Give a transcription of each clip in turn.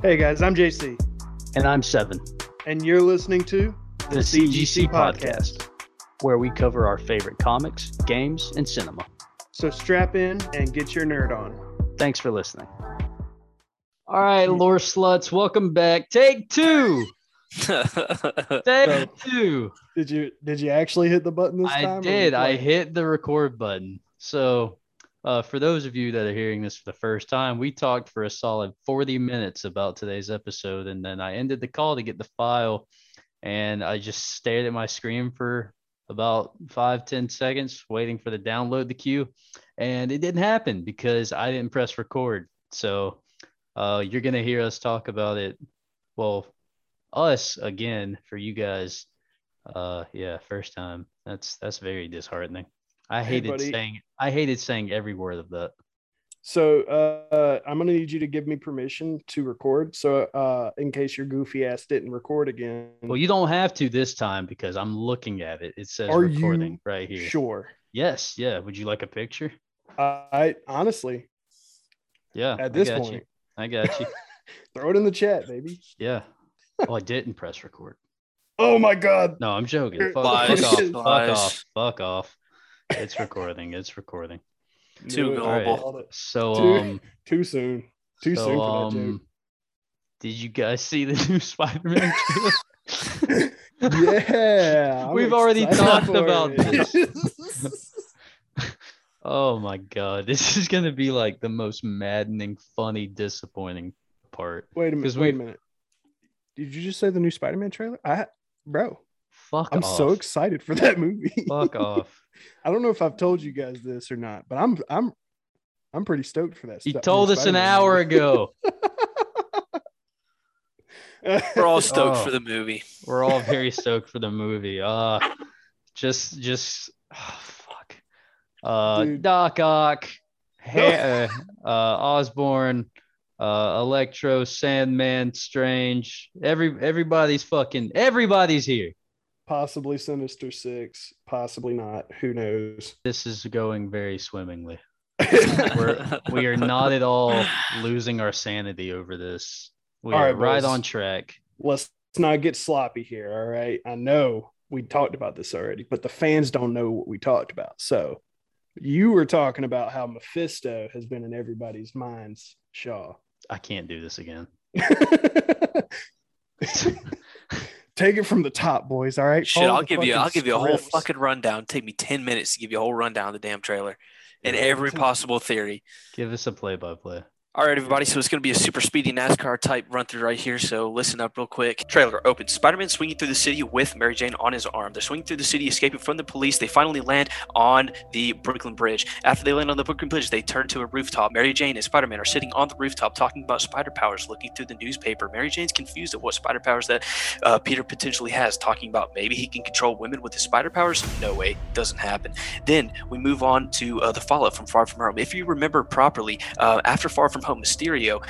Hey guys, I'm JC, And I'm Seven, and you're listening to the CGC podcast, where we cover our favorite comics, games, and cinema. So strap in and get your nerd on. Thanks for listening. All right, mm. lore sluts, welcome back. Take two. Take two. Did you did you actually hit the button this time? I did. I hit the record button. So, uh, for those of you that are hearing this for the first time, we talked for a solid 40 minutes about today's episode, and then I ended the call to get the file, and I just stared at my screen for about five, 10 seconds, waiting for the download the queue, and it didn't happen because I didn't press record. So, uh, you're gonna hear us talk about it. Well, us again for you guys uh yeah first time that's that's very disheartening i hated buddy. saying i hated saying every word of that. So uh, I'm gonna need you to give me permission to record. So uh, in case your goofy ass didn't record again. well you don't have to this time because i'm looking at it. It says Are recording you right here. Sure. yes yeah. Would you like a picture? I honestly. Yeah at this I point. You. i got you. Throw it in the chat, baby. yeah. Oh i didn't press record. Oh my god. no i'm joking. Fuck, fuck off. Fuck off. Fuck off it's recording it's recording Too Knew it. global. Called so Too- um Too soon. Too so, soon for that joke. um, did you guys see the new spider-man trailer yeah. I'm We've already talked about it. this. Oh my god, this is gonna be like the most maddening, funny, disappointing part. wait a minute. Wait a minute. Did you just say the new Spider-Man trailer? I bro, Fuck I'm off. so excited for that movie. Fuck off. I don't know if I've told you guys this or not, but I'm I'm I'm pretty stoked for that. You stu- new told us an hour ago. We're all stoked Oh. for the movie. We're all very stoked for the movie. Uh just just oh, fuck. Uh Dude. Doc Ock, Ha- uh, Osborn, uh Electro, Sandman, Strange. Every everybody's fucking everybody's here. Possibly Sinister Six, possibly not. Who knows? This is going very swimmingly. We're we are not at all losing our sanity over this. We All are right, right on track. Let's not get sloppy here. All right. I know we talked about this already, but the fans don't know what we talked about. So you were talking about how Mephisto has been in everybody's minds, Shaw. I can't do this again. Take it from the top, boys. All right. Shit, Follow I'll give you. I'll give you a whole scripts. fucking rundown. Take me ten minutes to give you a whole rundown of the damn trailer and every possible theory. Give us a play by play. All right, everybody. So it's going to be a super speedy NASCAR type run through right here. So listen up real quick. Trailer opens. Spider-Man swinging through the city with Mary Jane on his arm. They're swinging through the city, escaping from the police. They finally land on the Brooklyn Bridge. After they land on the Brooklyn Bridge, they turn to a rooftop. Mary Jane and Spider-Man are sitting on the rooftop talking about spider powers, looking through the newspaper. Mary Jane's confused at what spider powers that uh, Peter potentially has, talking about maybe he can control women with his spider powers. No way, doesn't happen. Then we move on to uh, the follow-up from Far From Home. If you remember properly, uh, after Far From Mysterio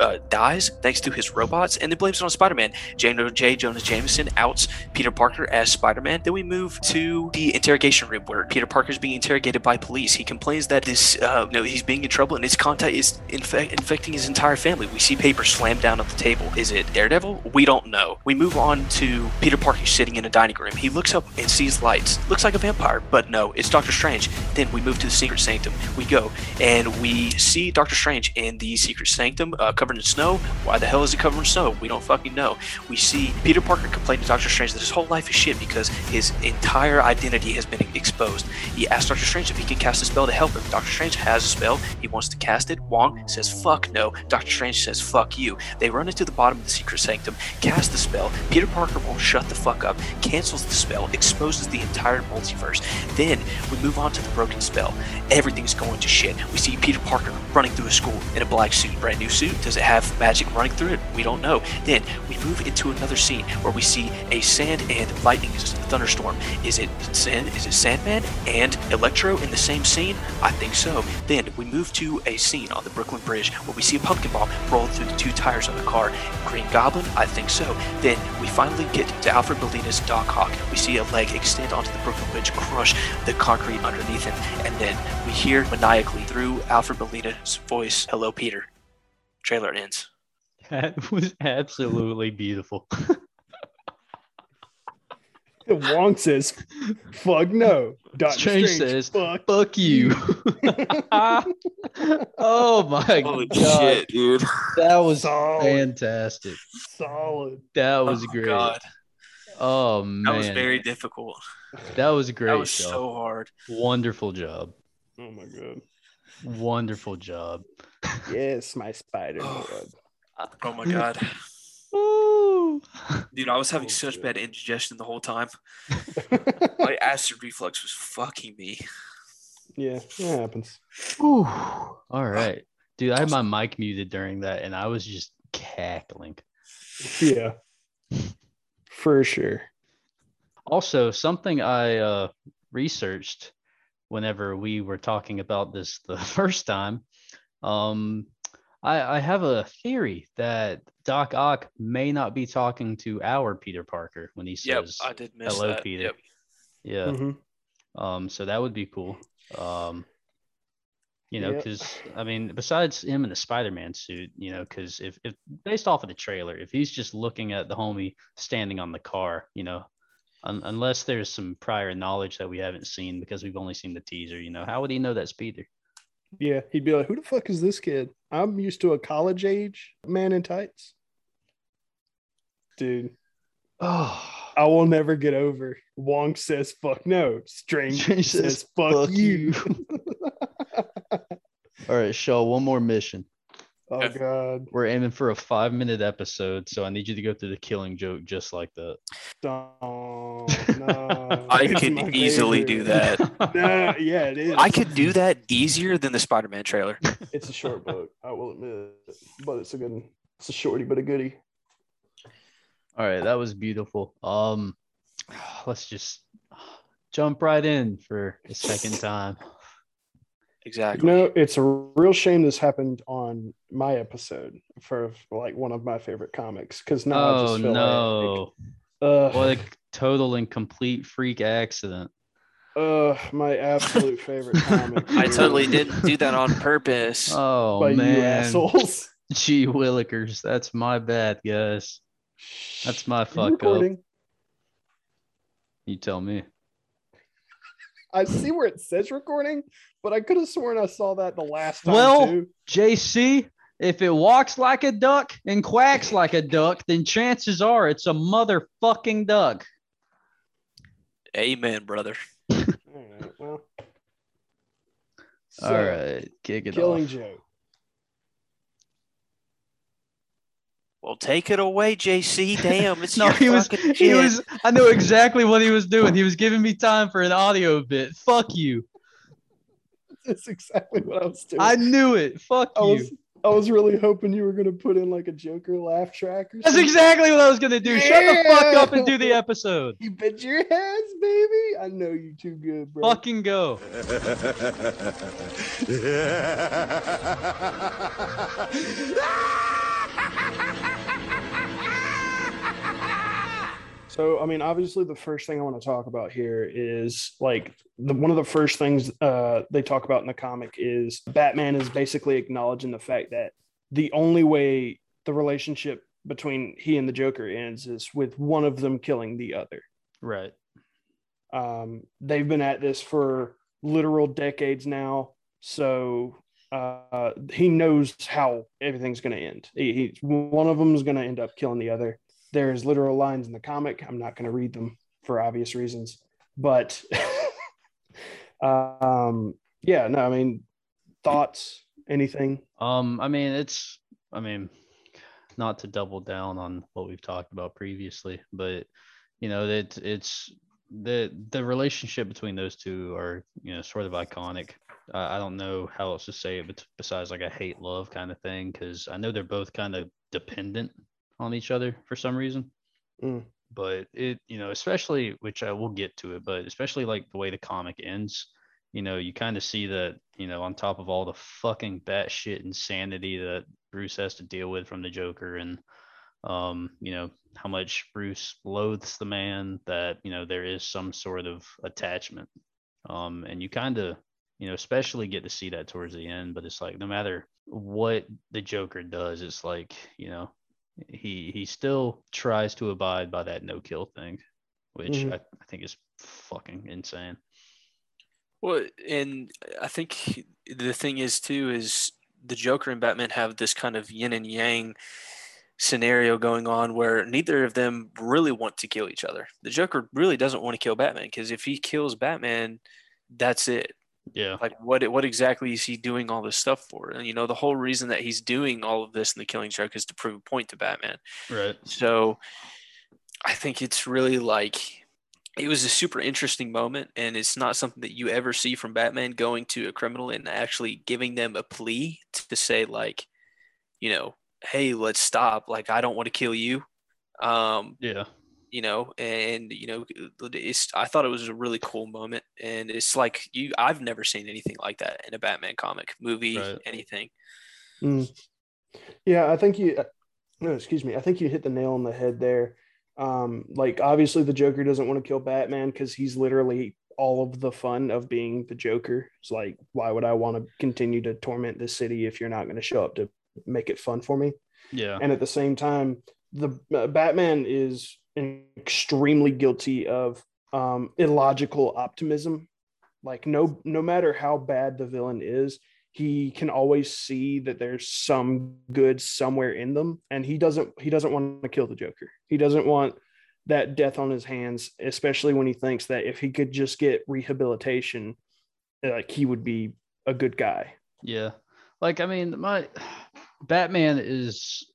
uh, dies thanks to his robots and then blames it on Spider-Man. J. J. Jonah Jameson outs Peter Parker as Spider-Man. Then we move to the interrogation room where Peter Parker is being interrogated by police. He complains that this, uh, no, he's being in trouble and his contact is infe- infecting his entire family. We see paper slammed down on the table. Is it Daredevil? We don't know. We move on to Peter Parker sitting in a dining room. He looks up and sees lights. Looks like a vampire, but no, it's Doctor Strange. Then we move to the secret sanctum. We go and we see Doctor Strange in the secret sanctum uh, covered in snow. Why the hell is it covered in snow? We don't fucking know. We see Peter Parker complain to Doctor Strange that his whole life is shit because his entire identity has been exposed. He asks Doctor Strange if he can cast a spell to help him. Doctor Strange has a spell. He wants to cast it. Wong says, fuck no. Doctor Strange says, fuck you. They run into the bottom of the secret sanctum, cast the spell. Peter Parker won't shut the fuck up, cancels the spell, exposes the entire multiverse. Then we move on to the broken spell. Everything's going to shit. We see Peter Parker running through a school in a black suit, brand new suit. Does it have magic running through it? We don't know. Then we move into another scene where we see a sand and lightning thunderstorm. Is it sand? Is it Sandman and Electro in the same scene? I think so. Then we move to a scene on the Brooklyn Bridge where we see a pumpkin bomb roll through the two tires of a car. Green Goblin? I think so. Then we finally get to Alfred Molina's Doc Ock. We see a leg extend onto the Brooklyn Bridge, crush the concrete underneath him, and then we hear maniacally through Alfred Molina's voice, "Hello, Peter." Trailer ends. That was absolutely beautiful. Wong says, "Fuck no." Doctor Strange Strange, says, "Fuck." Fuck you. oh my Holy god. shit, dude. That was Solid. fantastic. Solid. That oh was Oh, great. God. Oh man. That was very difficult. That was great. that was Shaw. so hard. Wonderful job. Oh my god. Wonderful job. Yes, my spider. Lord. Oh my god. Woo. Dude, I was having Oh, such shit. bad indigestion the whole time. My acid reflux was fucking me. yeah, it happens. Whew. All right. Dude, I had my mic muted during that and I was just cackling. Yeah, for sure. Also, something I uh, researched whenever we were talking about this the first time, um, I, I have a theory that Doc Ock may not be talking to our Peter Parker when he Yep, says, I did miss hello, that. Peter. Yep. "Yeah." Mhm. Um, so that would be cool. Um, you know, Yep. because I mean, besides him in the Spider-Man suit, you know, because if, if based off of the trailer, if he's just looking at the homie standing on the car, you know, un- unless there's some prior knowledge that we haven't seen because we've only seen the teaser, you know, how would he know that's Peter? Yeah, he'd be like, "Who the fuck is this kid? I'm used to a college age man in tights." Dude, Oh, I will never get over. Wong says, "Fuck no." Strange, says, "Fuck, "Fuck you." all right, Shaw, one more mission. Oh god, We're aiming for a five-minute episode, so I need you to go through the killing joke just like that. Oh, no. I It's could my easily do that. No, yeah, it is. I could do that easier than the Spider-Man trailer. It's a short book, I will admit, but it's a good. one. It's a shorty, but a goodie. All right, that was beautiful. Um, let's just jump right in for a second time. Exactly. You know, it's a real shame this happened on my episode for like one of my favorite comics because now I oh just feel no! like, uh, what a total and complete freak accident. uh, my absolute favorite comic. I totally didn't do that on purpose. Oh by you man, assholes. gee willikers, that's my bad, guys. That's my You fuck up. You tell me. I see where it says recording, but I could have sworn I saw that the last time Well- too. JC, if it walks like a duck and quacks like a duck, then chances are it's a motherfucking duck. Amen, brother. All right, well. So, right, kick it Killing off. Joe. Well, take it away, JC. Damn, it's No, your he was fucking he was I knew exactly what he was doing. He was giving me time for an audio bit. Fuck you. That's exactly what I was doing. I knew it. Fuck I you. was I was really hoping you were gonna put in like a Joker laugh track or That's something. exactly what I was gonna do. Shut the fuck up and do the episode. You bet your heads, baby. I know you too good, bro. Fucking go. So, I mean, obviously, the first thing I want to talk about here is like the one of the first things uh, they talk about in the comic is Batman is basically acknowledging the fact that the only way the relationship between he and the Joker ends is with one of them killing the other. Right. Um, they've been at this for literal decades now, so uh, he knows how everything's going to end. He, he, one of them is going to end up killing the other. There's literal lines in the comic. I'm not going to read them for obvious reasons, but um, yeah, no, I mean, thoughts, anything? Um, I mean, it's, I mean, not to double down on what we've talked about previously, but you know, that it's the the relationship between those two are, you know, sort of iconic. I don't know how else to say it, besides like a hate love kind of thing, because I know they're both kind of dependent on each other for some reason. Mm. But it, you know, especially which I will get to it, but especially like the way the comic ends, you know, you kind of see that, you know, on top of all the fucking batshit insanity that Bruce has to deal with from the Joker and um, you know, how much Bruce loathes the man, that, you know, there is some sort of attachment. Um, and you kind of, you know, especially get to see that towards the end. But it's like no matter what the Joker does, it's like, you know, he he still tries to abide by that no kill thing, which Mhm. I, I think is fucking insane. Well, and I think the thing is too is the Joker and Batman have this kind of yin and yang scenario going on where neither of them really want to kill each other. The Joker really doesn't want to kill Batman because if he kills Batman, that's it. Yeah. Like what what exactly is he doing all this stuff for? And you know, the whole reason that he's doing all of this in the Killing Joke is to prove a point to Batman. Right. So I think it's really like it was a super interesting moment, and it's not something that you ever see from Batman going to a criminal and actually giving them a plea to say like, you know, hey, let's stop. Like I don't want to kill you. Um, Yeah. You know, and you know, it's I thought it was a really cool moment, and it's like you I've never seen anything like that in a Batman comic, movie, Right. anything. Mm. Yeah, I think you. No, excuse me. I think you hit the nail on the head there. Um, like obviously the Joker doesn't want to kill Batman because he's literally all of the fun of being the Joker. It's like, why would I want to continue to torment this city if you're not going to show up to make it fun for me? Yeah. and at the same time the uh, batman is extremely guilty of um, illogical optimism. Like no no matter how bad the villain is he can always see that there's some good somewhere in them and he doesn't he doesn't want to kill the joker. He doesn't want that death on his hands especially when he thinks that if he could just get rehabilitation like he would be a good guy. Yeah. Like, I mean, my Batman is,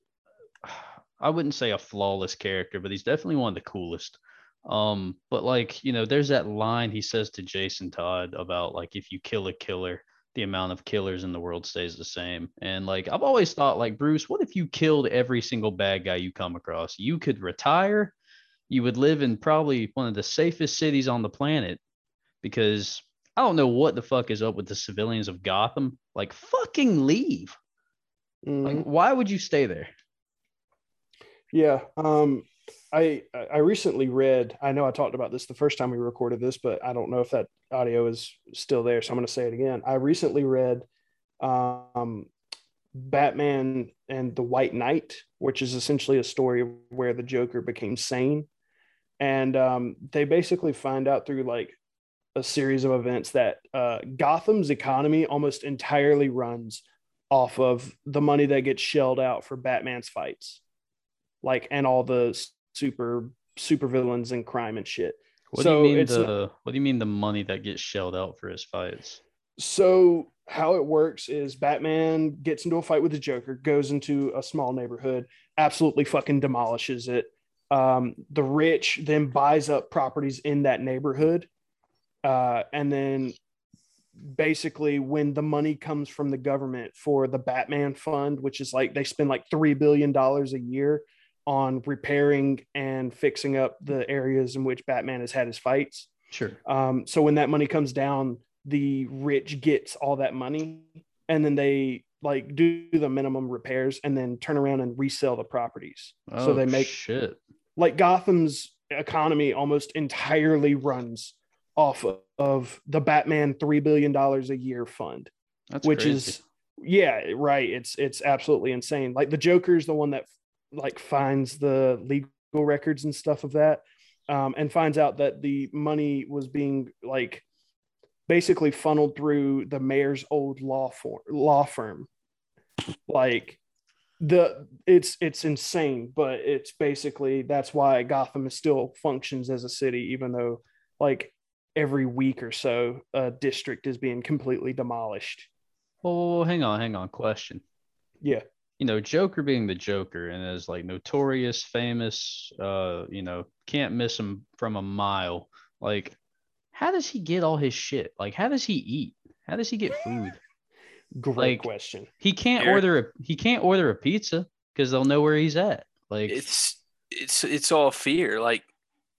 I wouldn't say a flawless character, but he's definitely one of the coolest. Um, but like, you know, there's that line he says to Jason Todd about like, if you kill a killer, the amount of killers in the world stays the same. And like, I've always thought, like, Bruce, what if you killed every single bad guy you come across? You could retire, you would live in probably one of the safest cities on the planet because I don't know what the fuck is up with the civilians of Gotham. Like, fucking leave. Mhm. Like, why would you stay there? Yeah. Um, I I recently read. I know I talked about this the first time we recorded this, but I don't know if that audio is still there, so I'm going to say it again. I recently read um, Batman and the White Knight, which is essentially a story of where the Joker became sane, and um, they basically find out through like a series of events that uh, Gotham's economy almost entirely runs off of the money that gets shelled out for Batman's fights like and all the super super villains and crime and shit. What So do you mean the not- what do you mean the money that gets shelled out for his fights? So how it works is Batman gets into a fight with the Joker, goes into a small neighborhood, absolutely fucking demolishes it. Um, the rich then buys up properties in that neighborhood, uh, and then basically when the money comes from the government for the Batman fund, which is like they spend like three billion dollars a year on repairing and fixing up the areas in which Batman has had his fights. Sure. Um, so when that money comes down, the rich gets all that money, and then they like do the minimum repairs and then turn around and resell the properties. Oh, so they make shit. like Gotham's economy almost entirely runs off of, the Batman three billion dollars a year fund, That's which crazy. is yeah, right. It's it's absolutely insane. Like the Joker's the one that like finds the legal records and stuff of that, um, and finds out that the money was being like basically funneled through the mayor's old law for law firm. Like the it's it's insane, but it's basically that's why Gotham is still functions as a city, even though like every week or so a district is being completely demolished. Oh, hang on, hang on. Question. Yeah. You know, Joker being the Joker and is like notorious, famous, uh, you know, can't miss him from a mile. Like, how does he get all his shit? Like, how does he eat? How does he get food? Great Like- question. He can't Eric? order a he can't order a pizza because they'll know where he's at. Like, It's it's it's all fear. Like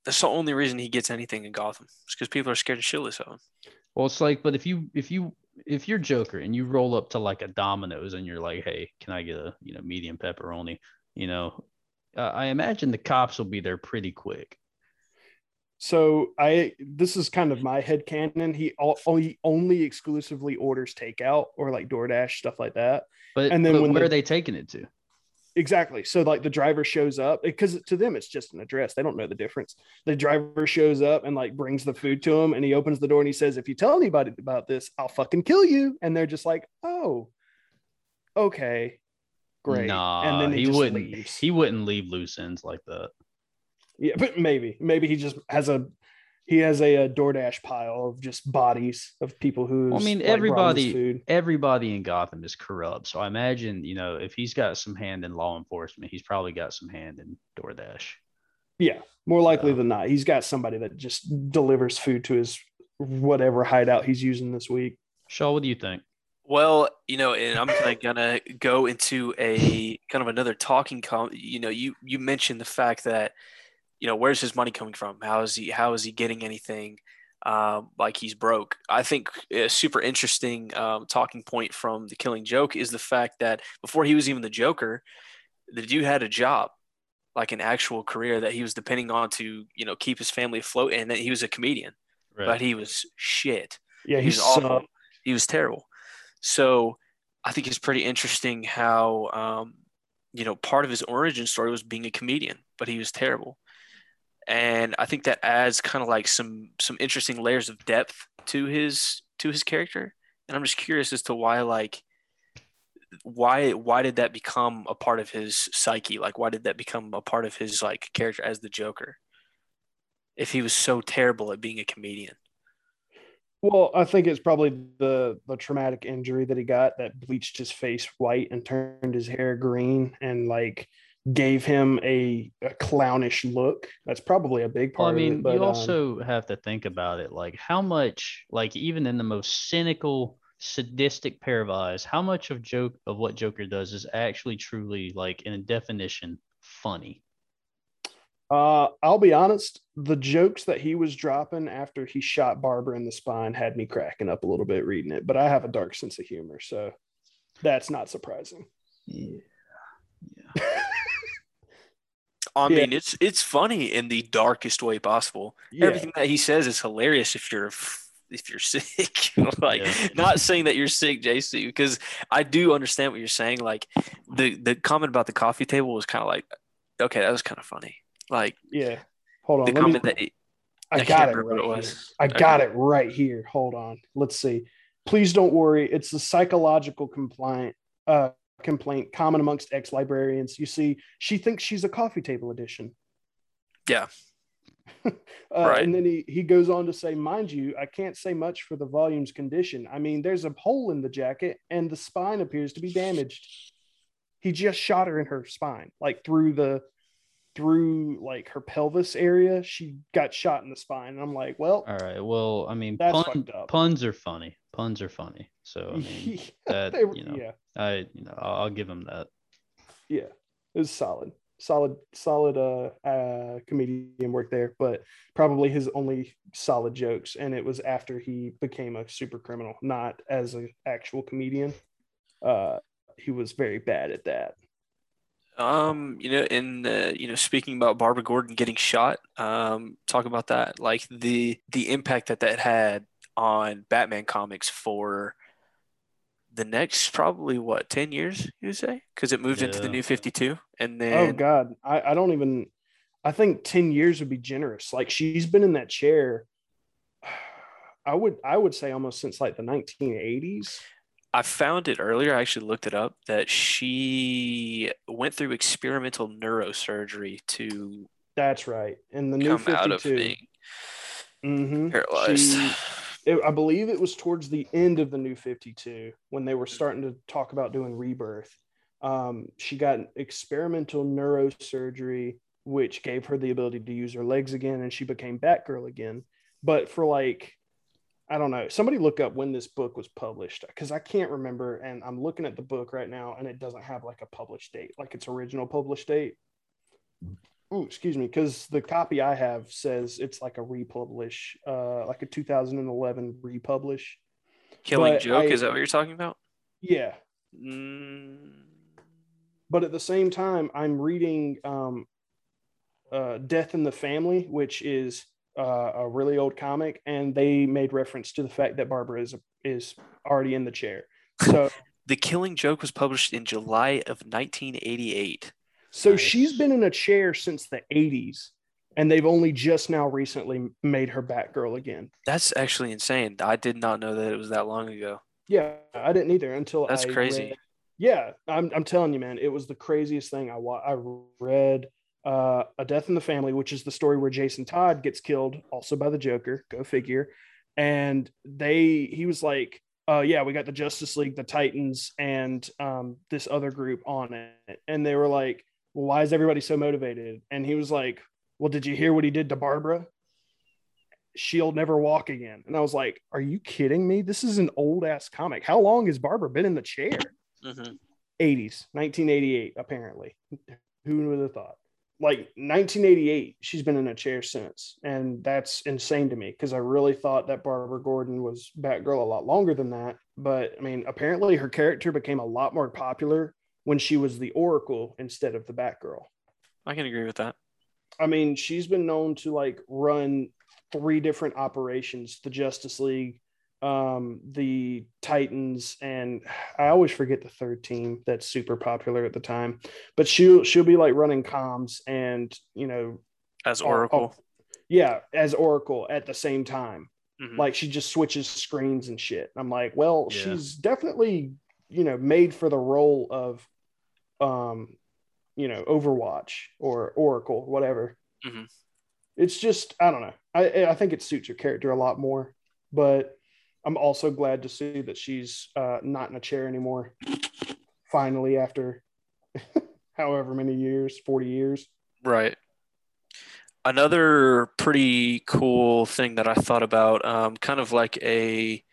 that's the only reason he gets anything in Gotham. It's because people are scared to shitless of him. Well, it's like, but if you if you if you're Joker and you roll up to like a Domino's and you're like, hey, can I get a you know medium pepperoni? You know, uh, I imagine the cops will be there pretty quick. So I this is kind of my head canon. He only only exclusively orders takeout or like DoorDash stuff like that. But And then but where the- are they taking it to? Exactly. So like the driver shows up because to them it's just an address. They don't know the difference. The driver shows up and like brings the food to him and he opens the door and he says, "If you tell anybody about this, I'll fucking kill you." And they're just like, "Oh, okay, great." Nah, and then he, he, wouldn't. leaves. He wouldn't leave loose ends like that. yeah, but maybe maybe he just has a he has a, a DoorDash pile of just bodies of people who. Well, I mean, like, brought him his everybody- food. Everybody in Gotham is corrupt, so I imagine you know if he's got some hand in law enforcement, he's probably got some hand in DoorDash. Yeah, more likely Yeah. than not, he's got somebody that just delivers food to his whatever hideout he's using this week. Shaw, what do you think? Well, you know, and I'm kind of gonna go into a kind of another talking com. You know, you you mentioned the fact that, you know, where's his money coming from? How is he how is he getting anything? Um, like he's broke. I think a super interesting um, talking point from the Killing Joke is the fact that before he was even the Joker, the dude had a job, like an actual career that he was depending on to you know keep his family afloat, and that he was a comedian, but he was shit Yeah, he he's was awful. He was terrible. So I think it's pretty interesting how, um, you know, part of his origin story was being a comedian, but he was terrible. And I think that adds kind of like some some interesting layers of depth to his to his character. And I'm just curious as to why like why why did that become a part of his psyche? Like why did that become a part of his like character as the Joker? If he was so terrible at being a comedian. Well, I think it's probably the the traumatic injury that he got that bleached his face white and turned his hair green and like gave him a, a clownish look. That's probably a big Well, part I mean, of it. But you um, also have to think about it like how much, like even in the most cynical, sadistic pair of eyes, how much of joke of what Joker does is actually truly like in a definition funny. Uh, I'll be honest. The jokes that he was dropping after he shot Barbara in the spine had me cracking up a little bit reading it. But I have a dark sense of humor, so that's not surprising. Yeah. I Yeah. mean, it's it's funny in the darkest way possible. Yeah, Everything that he says is hilarious if you're if you're sick. like, Yeah. not saying that you're sick, JC, because I do understand what you're saying. Like, the the comment about the coffee table was kind of like, okay, that was kind of funny. Like yeah. Hold on. the let me- that it, I, I got it right it here. was. I Okay. got it right here. Hold on. Let's see. Please don't worry. It's the psychological compliant uh, complaint common amongst ex librarians. You see, she thinks she's a coffee table edition. Yeah. uh, Right. And then he, he goes on to say, mind you, I can't say much for the volume's condition. I mean, there's a hole in the jacket and the spine appears to be damaged. He just shot her in her spine, like through the through like her pelvis area. She got shot in the spine. And I'm like, well, All right. Well, I mean, That's pun, fucked up. puns are funny. Puns are funny. So I mean, that, they you know, yeah, I you know I'll, I'll give him that. yeah, it was solid, solid, solid uh, uh, comedian work there, but probably his only solid jokes, and it was after he became a super criminal, not as an actual comedian. Uh, he was very bad at that. Um, you know, in uh, you know, speaking about Barbara Gordon getting shot, um, talk about that, like the the impact that that had on Batman comics for the next probably what ten years you say because it moved into the New Fifty Two, and then oh God, I, I don't even. I think ten years would be generous. Like she's been in that chair. I would I would say almost since like the 1980s. I found it earlier. I actually looked it up that she went through experimental neurosurgery to That's right. In the new come out of 52. being Mhm. paralyzed. She- it- I believe it was towards the end of the new 52 when they were starting to talk about doing rebirth. Um, she got experimental neurosurgery, which gave her the ability to use her legs again, and she became Batgirl again. But for like, I don't know, somebody look up when this book was published because I can't remember. And I'm looking at the book right now, and it doesn't have like a published date, like its original published date. Ooh, excuse me, because the copy I have says it's like a republish, uh, like a 2011 republish. Killing but joke I- is that what you're talking about? Yeah, Mm, but at the same time, I'm reading um, uh, Death in the Family, which is uh, a really old comic, and they made reference to the fact that Barbara is is already in the chair. So The Killing Joke was published in July of 1988. So Nice. she's been in a chair since the 80s, and they've only just now recently made her Batgirl again. That's actually insane. I did not know that it was that long ago. Yeah, I didn't either until That's I crazy. read- yeah, I'm I'm telling you, man, it was the craziest thing. I I read uh, a Death in the Family, which is the story where Jason Todd gets killed, also by the Joker. Go figure. And they he was like, uh, yeah, we got the Justice League, the Titans, and um, this other group on it, and they were like, well, why is everybody so motivated? And he was like, well, did you hear what he did to Barbara? She'll never walk again. And I was like, are you kidding me? This is an old ass comic. How long has Barbara been in the chair? hmm 80s, 1988, apparently. Who would have thought? Like 1988, she's been in a chair since. And that's insane to me because I really thought that Barbara Gordon was Batgirl a lot longer than that. But I mean, apparently her character became a lot more popular when she was the Oracle instead of the Batgirl. I can agree with that. I mean, she's been known to like run three different operations the Justice League, um, the Titans, and I always forget the third team that's super popular at the time. But she'll she'll be like running comms and you know, As Oracle. yeah, as Oracle at the same time. Mhm. Like she just switches screens and shit. I'm like, well, Yeah. she's definitely you know made for the role of, um, you know, Overwatch or Oracle, whatever. Mhm. It's just I don't know. I I think it suits her character a lot more, but I'm also glad to see that she's uh, not in a chair anymore. Finally, after however many years, forty years. Right. Another pretty cool thing that I thought about, um, kind of like a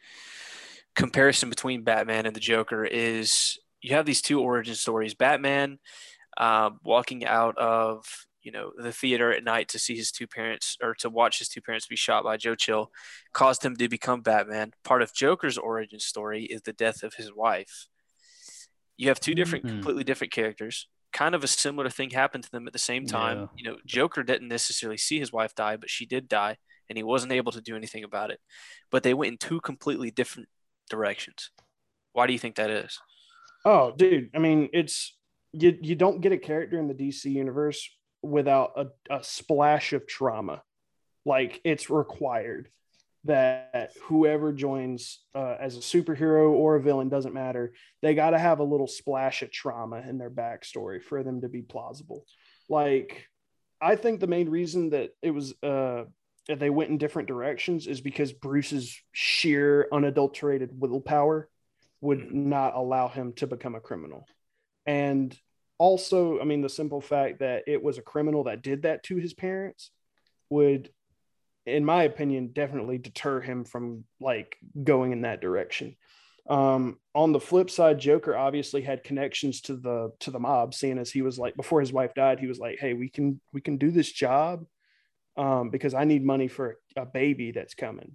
comparison between Batman and the Joker, is you have these two origin stories. Batman um, walking out of you know the theater at night to see his two parents or to watch his two parents be shot by Joe Chill caused him to become Batman. Part of Joker's origin story is the death of his wife. You have two different, Mhm. completely different characters. Kind of a similar thing happened to them at the same time. Yeah. You know, Joker didn't necessarily see his wife die, but she did die, and he wasn't able to do anything about it. But they went in two completely different directions. Why do you think that is? Oh, dude. I mean, it's you you don't get a character in the DC universe without a, a splash of trauma. Like it's required that whoever joins uh, as a superhero or a villain doesn't matter. They got to have a little splash of trauma in their backstory for them to be plausible. Like, I think the main reason that it was uh, they went in different directions is because Bruce's sheer unadulterated willpower would not allow him to become a criminal. And also, I mean, the simple fact that it was a criminal that did that to his parents would, in my opinion, definitely deter him from like going in that direction. Um, on the flip side, Joker obviously had connections to the to the mob, seeing as he was like before his wife died, he was like, "Hey, we can we can do this job um, because I need money for a baby that's coming."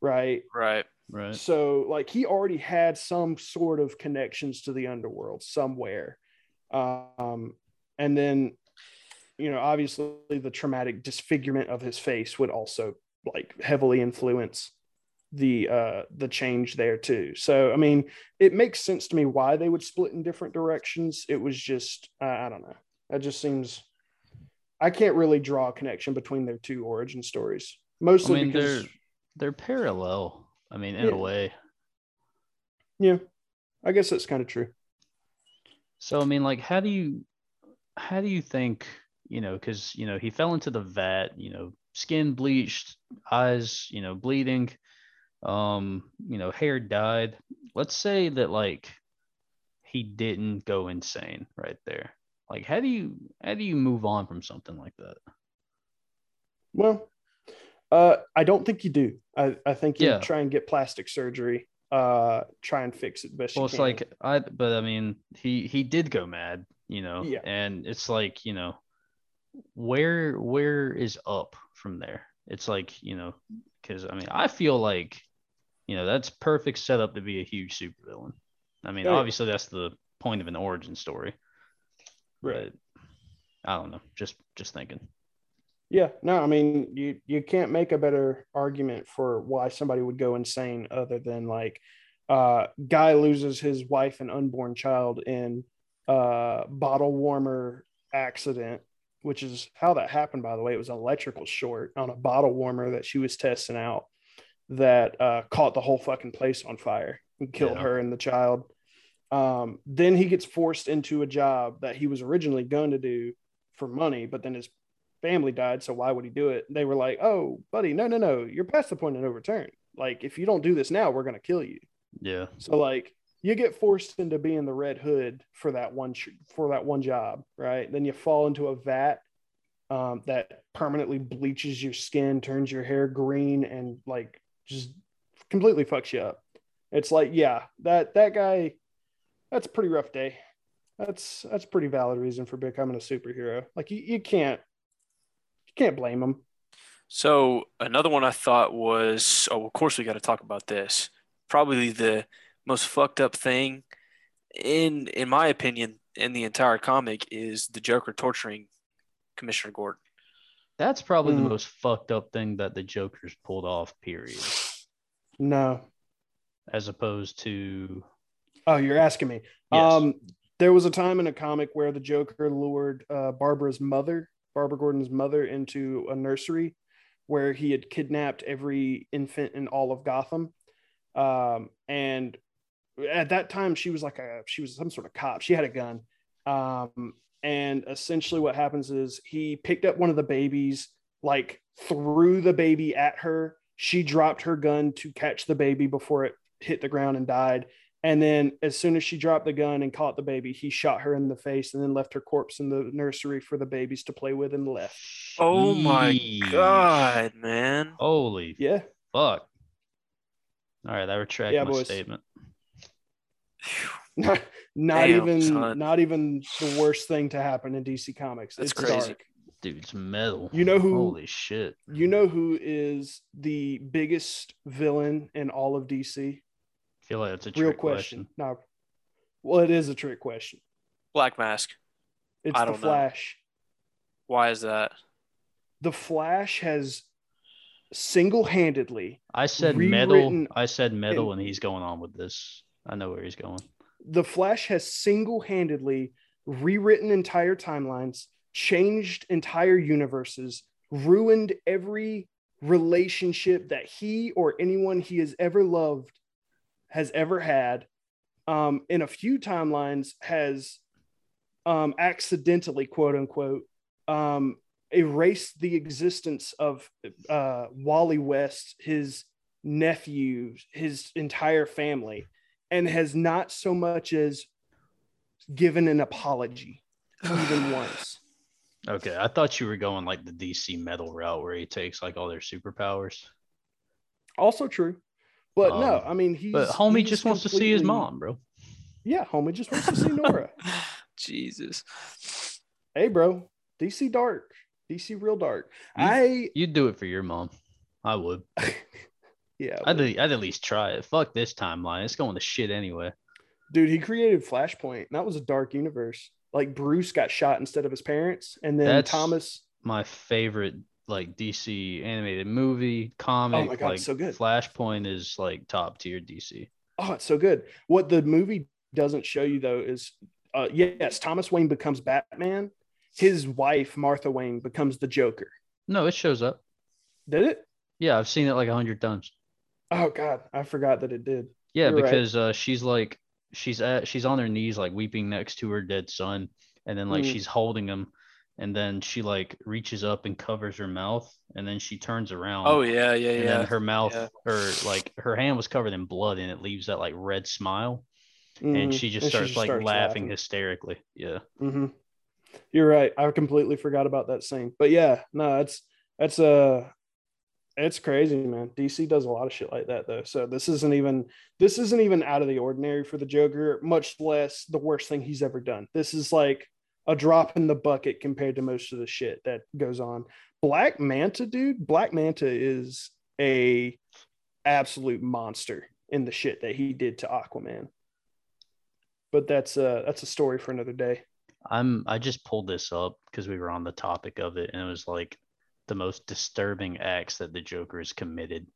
Right Right. Right. so like he already had some sort of connections to the underworld somewhere. Um and then you know obviously the traumatic disfigurement of his face would also like heavily influence the uh the change there too. So i mean it makes sense to me why they would split in different directions. It was just uh, i don't know. That just seems i can't really draw a connection between their two origin stories. Mostly I mean, because they're they're parallel. I mean, in Yeah. a way. yeah i guess that's kind of true So I mean, like, how do you how do you think you know? Because you know he fell into the vat. You know, skin bleached, eyes you know bleeding, um, you know, hair dyed. Let's say that like he didn't go insane right there. Like, how do you how do you move on from something like that? Well, uh, I don't think you do. I, I think you Yeah. try and get plastic surgery, uh, try and fix it best Well, you it's can. like I, but I mean, he he did go mad, you know, Yeah. and it's like you know, where where is up from there? It's like you know, because I mean, I feel like, you know, that's perfect setup to be a huge supervillain. I mean, Oh, yeah. obviously that's the point of an origin story, Right. but I don't know, just just thinking. Yeah, no, I mean you you can't make a better argument for why somebody would go insane other than like uh guy loses his wife and unborn child in uh bottle warmer accident, which is how that happened by the way. It was an electrical short on a bottle warmer that she was testing out that uh caught the whole fucking place on fire and killed Yeah. her and the child. Um then he gets forced into a job that he was originally going to do for money, but then his family died, so why would he do it? They were like, "Oh, buddy, no, no, no, you're past the point of no return. Like, if you don't do this now, we're gonna kill you." Yeah. So, like, you get forced into being the red hood for that one ch- for that one job, right? Then you fall into a vat um, that permanently bleaches your skin, turns your hair green, and like just completely fucks you up. It's like, yeah, that that guy, that's a pretty rough day. That's that's a pretty valid reason for becoming a superhero. Like, you, you can't can't blame him. So another one I thought was, oh, of course we got to talk about this. Probably the most fucked up thing, in in my opinion, in the entire comic is the Joker torturing Commissioner Gordon. That's probably Mm. the most fucked up thing that the Joker's pulled off, period. No, As opposed to Oh, you're asking me. Yes. Um, there was a time in a comic where the Joker lured uh, Barbara's mother, Barbara Gordon's mother, into a nursery where he had kidnapped every infant in all of Gotham. Um, and at that time, she was like a she was some sort of cop. She had a gun. Um, and essentially, what happens is he picked up one of the babies, like threw the baby at her. She dropped her gun to catch the baby before it hit the ground and died. And then, as soon as she dropped the gun and caught the baby, he shot her in the face and then left her corpse in the nursery for the babies to play with and left. Oh my Sheesh. God, man! Holy Yeah. fuck. All right, I retract Yeah, my boys. statement. not not Damn, even son. not even the worst thing to happen in DC Comics. That's it's crazy. dark. Dude's metal. You know who- Holy shit. You know who is the biggest villain in all of DC? I feel like that's a Real trick question. question. No. Well, it is a trick question. Black Mask. It's I the don't know. Flash. Why is that? The Flash has single-handedly I said metal. I said metal, in- and he's going on with this. I know where he's going. the Flash has single-handedly rewritten entire timelines, changed entire universes, ruined every relationship that he or anyone he has ever loved has ever had. Um, in a few timelines, has um, accidentally, quote unquote, um, erased the existence of uh, Wally West, his nephew, his entire family, and has not so much as given an apology even once. Okay, I thought you were going like the DC metal route where he takes like all their superpowers. Also true. But no, Um, I mean, he's. But homie he's just wants to see his mom, bro. Yeah, homie just wants to see Nora. Jesus. hey, bro, DC dark, DC real dark. You- I You'd do it for your mom. I would. yeah, I'd, I'd at least try it. Fuck this timeline. It's going to shit anyway. dude, he created Flashpoint. and That was a dark universe. Like Bruce got shot instead of his parents, and then That's- Thomas. My favorite like DC animated movie, comic, Oh my God, like so good. Flashpoint is like top tier DC. Oh, it's so good. What the movie doesn't show you though is, uh, yes, Thomas Wayne becomes Batman. His wife Martha Wayne becomes the Joker. No, it shows up. Did it? Yeah, I've seen it like a hundred times. Oh God, I forgot that it did. Yeah, You're right. because uh, she's like she's at she's on her knees like weeping next to her dead son, and then like Mm. she's holding him, and then she like reaches up and covers her mouth, and then she turns around. Oh yeah, yeah, and yeah. then her mouth, yeah. her like her hand was covered in blood, and it leaves that like red smile, Mhm. and she just starts like laughing, laughing. hysterically. Yeah, mm-hmm. You're right. I completely forgot about that scene. But yeah, no, it's that's uh it's crazy, man. DC does a lot of shit like that though. So this isn't even this isn't even out of the ordinary for the Joker, much less the worst thing he's ever done. This is like a drop in the bucket compared to most of the shit that goes on. Black Manta, dude, Black Manta is a absolute monster in the shit that he did to Aquaman. But that's uh that's a story for another day. I'm I just pulled this up because we were on the topic of it, and it was like the most disturbing acts that the Joker has committed.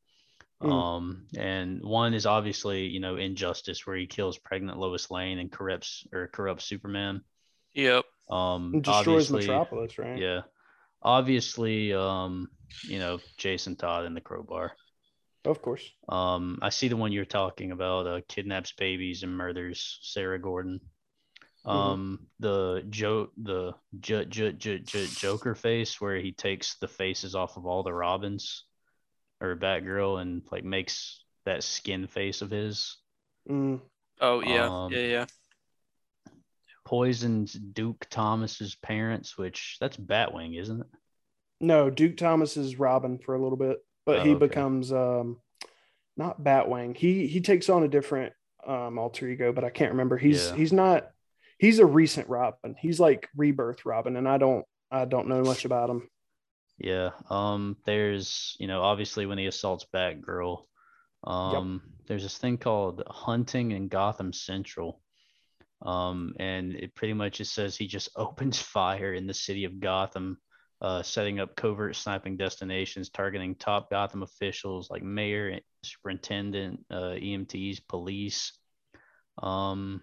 Mm. Um, and one is obviously, you know, injustice where he kills pregnant Lois Lane and corrupts or corrupts Superman. Yep. Um, And destroys Metropolis, right? yeah, obviously, um, you know, Jason Todd and the crowbar. Of course. Um, I see the one you're talking about, uh, kidnaps babies and murders Sarah Gordon. Mhm. Um, the Joe, the j- j- j- j- Joker face where he takes the faces off of all the Robins or Batgirl and like makes that skin face of his. Mm. Oh yeah. Um, yeah, yeah. Poisons Duke Thomas's parents, which that's Batwing, isn't it? No, Duke Thomas is Robin for a little bit, but Oh, he okay. becomes um not Batwing. He he takes on a different um alter ego, but I can't remember. He's Yeah. he's not he's a recent Robin. He's like rebirth Robin, and I don't I don't know much about him. Yeah. Um, there's, you know, obviously when he assaults Batgirl, um, there's this thing called hunting in Gotham Central. Um, and it pretty much just says he just opens fire in the city of Gotham, uh, setting up covert sniping destinations, targeting top Gotham officials like mayor, superintendent, uh, EMTs, police. Um,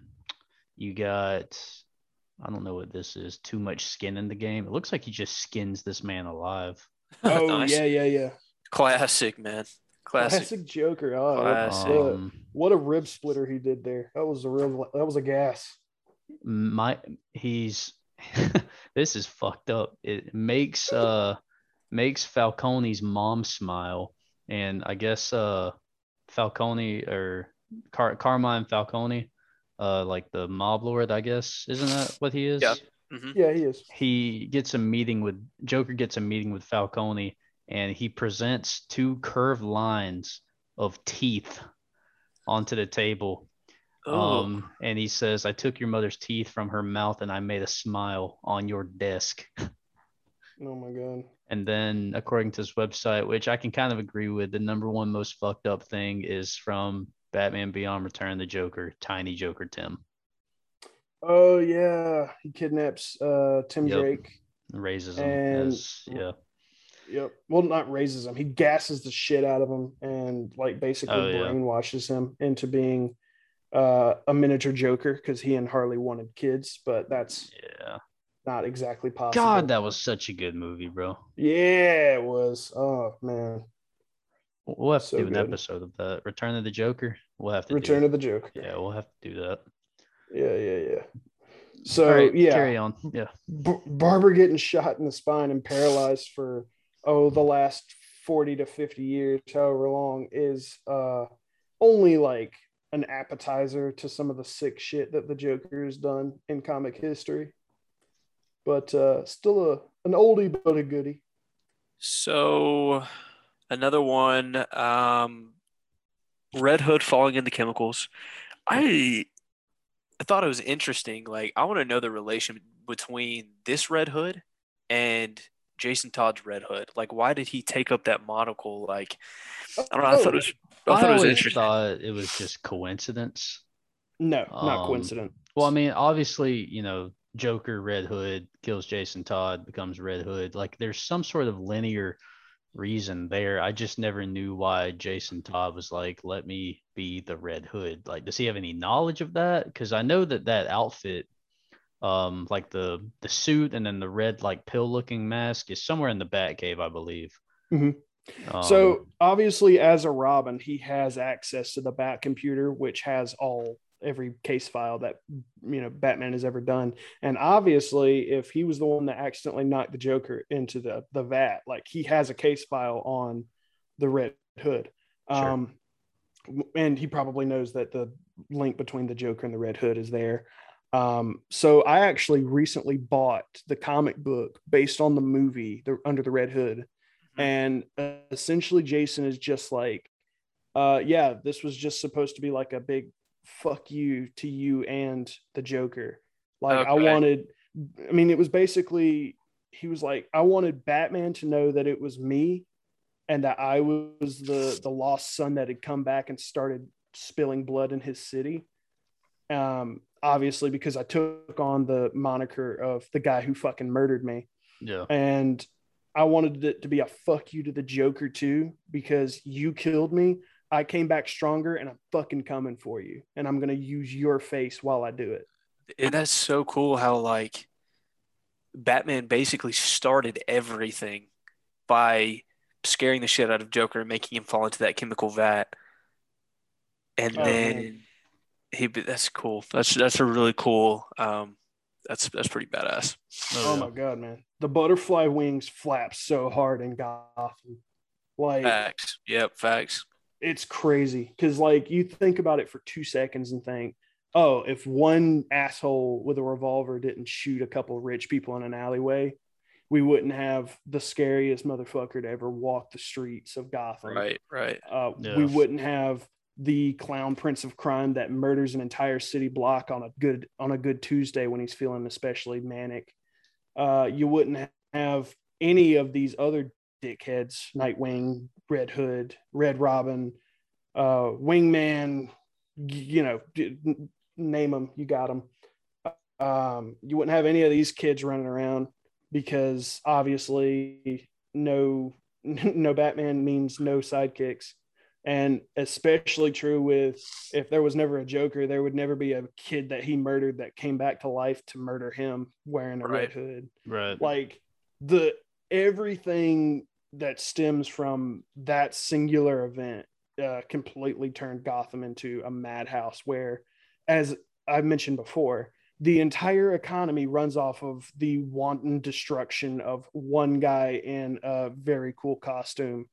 you got I don't know what this is. Too much skin in the game. It looks like he just skins this man alive. Oh Nice. yeah, yeah, yeah. Classic, man. Classic. Classic Joker. Oh, Classic. what, Um, what a rib splitter he did there. That was a real that was a gas. my he's this is fucked up. It makes uh makes Falcone's mom smile, and I guess uh Falcone or Car- Carmine Falcone, uh like the mob lord, I guess, isn't that what he is? Yeah. hmm Yeah, he is. he gets a meeting with Joker gets a meeting with Falcone and he presents two curved lines of teeth onto the table. Oh, Um, and he says, I took your mother's teeth from her mouth and I made a smile on your desk. Oh my god. And then, according to his website, which I can kind of agree with, the number one most fucked up thing is from Batman Beyond Return of the Joker, Tiny Joker Tim. Oh yeah, he kidnaps uh Tim Yep. Drake. Raises him And- as, yeah. Yep. Well, not raises him. He gasses the shit out of him and like basically Oh, yeah. brainwashes him into being uh, a miniature Joker because he and Harley wanted kids, but that's Yeah. not exactly possible. God, that was such a good movie, bro. yeah, it was. Oh man, We'll have to So do an good. episode of that. Return of the Joker. We'll have to Return of the Joker. Yeah, we'll have to do that. Yeah, yeah, yeah. So right, yeah, carry on. Yeah. B- Barbara getting shot in the spine and paralyzed for oh the last 40 to 50 years however long is uh only like an appetizer to some of the sick shit that the joker has done in comic history but uh still a an oldie but a goodie So another one, um, Red Hood falling into chemicals. I I thought it was interesting. Like I want to know the relation between this Red Hood and Jason Todd's Red Hood. Like why did he take up that monocle? Like I don't know. I thought it was. I I, thought it was interesting. thought it was just coincidence. no not Um, coincident Well, I mean, obviously, you know, Joker, Red Hood kills Jason Todd, becomes Red Hood. Like, there's some sort of linear reason there. I just never knew why Jason Todd was like, "Let me be the Red Hood." Like, does he have any knowledge of that? Because I know that that outfit, um, like the the suit and then the red like pill looking mask, is somewhere in the Batcave, I believe. Mhm. Um, so obviously as a robin he has access to the bat computer which has all every case file that you know batman has ever done and obviously if he was the one that accidentally knocked the joker into the the vat like he has a case file on the red hood Sure. um and he probably knows that the link between the joker and the red hood is there um so i actually recently bought the comic book based on the movie the under the red hood. And uh, essentially jason is just like uh yeah this was just supposed to be like a big fuck you to you and the joker. Like i wanted i mean it was basically he was like i wanted batman to know that it was me and that i was the the lost son that had come back and started spilling blood in his city. Um obviously because i took on the moniker of the guy who fucking murdered me yeah, and I wanted it to be a fuck you to the Joker too, because you killed me. I came back stronger and I'm fucking coming for you. And I'm gonna use your face while I do it. And that's so cool how like Batman basically started everything by scaring the shit out of Joker and making him fall into that chemical vat. And Oh, then man. He that's cool. That's that's a really cool um that's that's pretty badass. Oh yeah. my god, man. The butterfly wings flap so hard in Gotham. Like Facts. Yep, facts. it's crazy because like you think about it for two seconds and think oh if one asshole with a revolver didn't shoot a couple rich people in an alleyway we wouldn't have the scariest motherfucker to ever walk the streets of gotham Right, right. uh, Yeah. we wouldn't have the clown prince of crime that murders an entire city block on a good on a good tuesday when he's feeling especially manic. Uh, you wouldn't have any of these other dickheads nightwing red hood red robin uh, wingman you know name them you got them um, you wouldn't have any of these kids running around because obviously no no batman means no sidekicks and especially true with if there was never a joker there would never be a kid that he murdered that came back to life to murder him wearing a red Right. hood Right. like the everything that stems from that singular event uh, completely turned gotham into a madhouse where as i've mentioned before the entire economy runs off of the wanton destruction of one guy in a very cool costume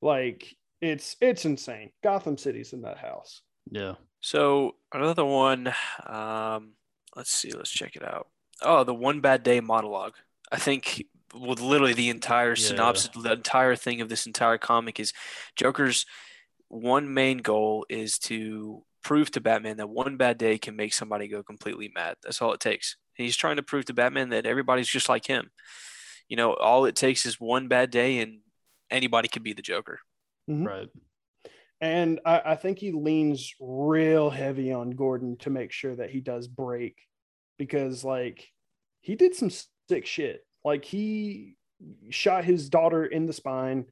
like it's it's insane gotham city's in that house Yeah. So another one, um, let's see, let's check it out. Oh, the one bad day monologue. I think with literally the entire Yeah. synopsis, the entire thing of this entire comic is Joker's one main goal is to prove to Batman that one bad day can make somebody go completely mad. That's all it takes. He's trying to prove to Batman that everybody's just like him. You know, all it takes is one bad day and anybody could be the Joker. Mhm. Right. And I, I think he leans real heavy on Gordon to make sure that he does break because, like, he did some sick shit. Like, he shot his daughter in the spine,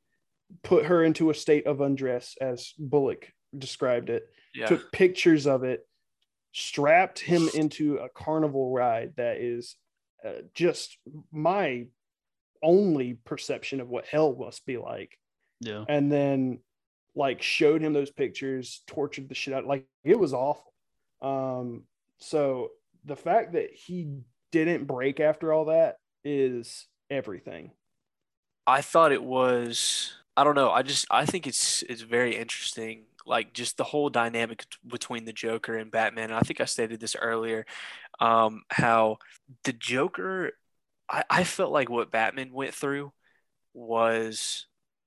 put her into a state of undress, as Bullock described it, Yeah. took pictures of it, strapped him into a carnival ride that is uh, just my only perception of what hell must be like Yeah. and then like showed him those pictures, tortured the shit out. Like it was awful. Um, so the fact that he didn't break after all that is everything. I thought it was I don't know. I just I think it's it's very interesting like just the whole dynamic t- between the Joker and Batman. And I think I stated this earlier um how the Joker I I felt like what Batman went through was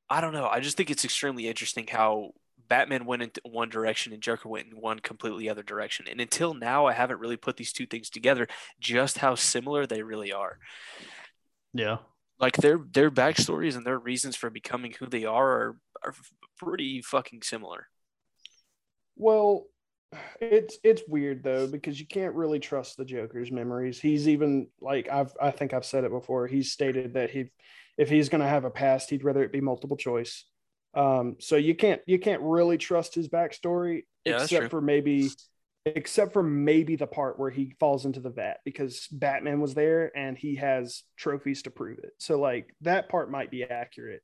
I don't know. I just think it's extremely interesting how Batman went in one direction and Joker went in one completely other direction. And until now I haven't really put these two things together just how similar they really are Yeah. like their their backstories and their reasons for becoming who they are are, are pretty fucking similar. Well, it's it's weird though because you can't really trust the Joker's memories. He's even like I've I think I've said it before. He's stated that he if he's going to have a past, he'd rather it be multiple choice. Um, so you can't you can't really trust his backstory Yeah, except for maybe except for maybe the part where he falls into the vat because Batman was there and he has trophies to prove it. So like that part might be accurate,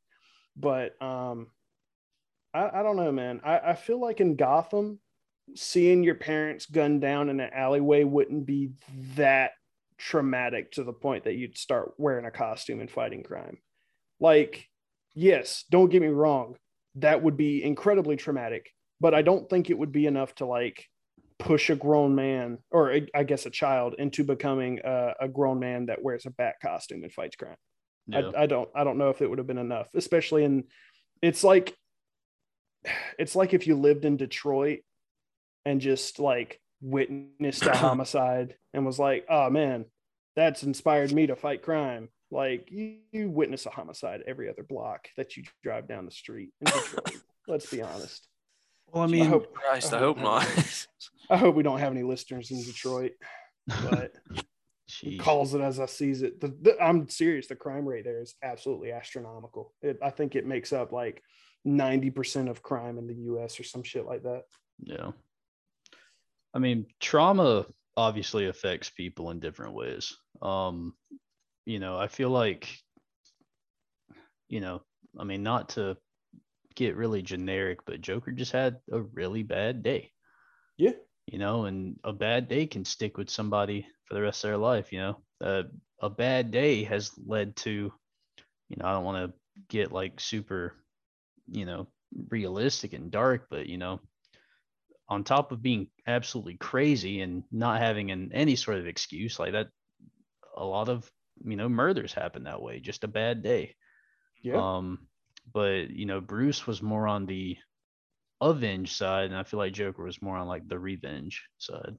but um, I, I don't know, man. I, I feel like in Gotham, seeing your parents gunned down in an alleyway wouldn't be that traumatic to the point that you'd start wearing a costume and fighting crime. Like, yes, don't get me wrong, that would be incredibly traumatic, but I don't think it would be enough to like push a grown man or I- I guess a child into becoming a, a grown man that wears a bat costume and fights crime. Yeah. I, I don't I don't know if it would have been enough, especially in it's like it's like if you lived in Detroit and just like witnessed a homicide and was like, oh man, that's inspired me to fight crime. Like you, you witness a homicide every other block that you drive down the street in Detroit. Let's be honest. well, I mean I mean, hope Christ, I I hope hope not. I hope we don't have any listeners in Detroit. But Jeez. calls it as I sees it. The, the, I'm serious. The crime rate there is absolutely astronomical. It, I think it makes up like 90% of crime in the US or some shit like that. Yeah. I mean, trauma obviously affects people in different ways. Um, you know, I feel like, you know, I mean, not to get really generic, but Joker just had a really bad day. Yeah. You know, and a bad day can stick with somebody for the rest of their life. You know, uh, a bad day has led to, you know, I don't want to get like super, you know, realistic and dark, but you know, on top of being absolutely crazy and not having an, any sort of excuse like that, a lot of you know murders happen that way. Just a bad day. Yeah. Um, but you know, Bruce was more on the avenge side, and I feel like Joker was more on like the revenge side.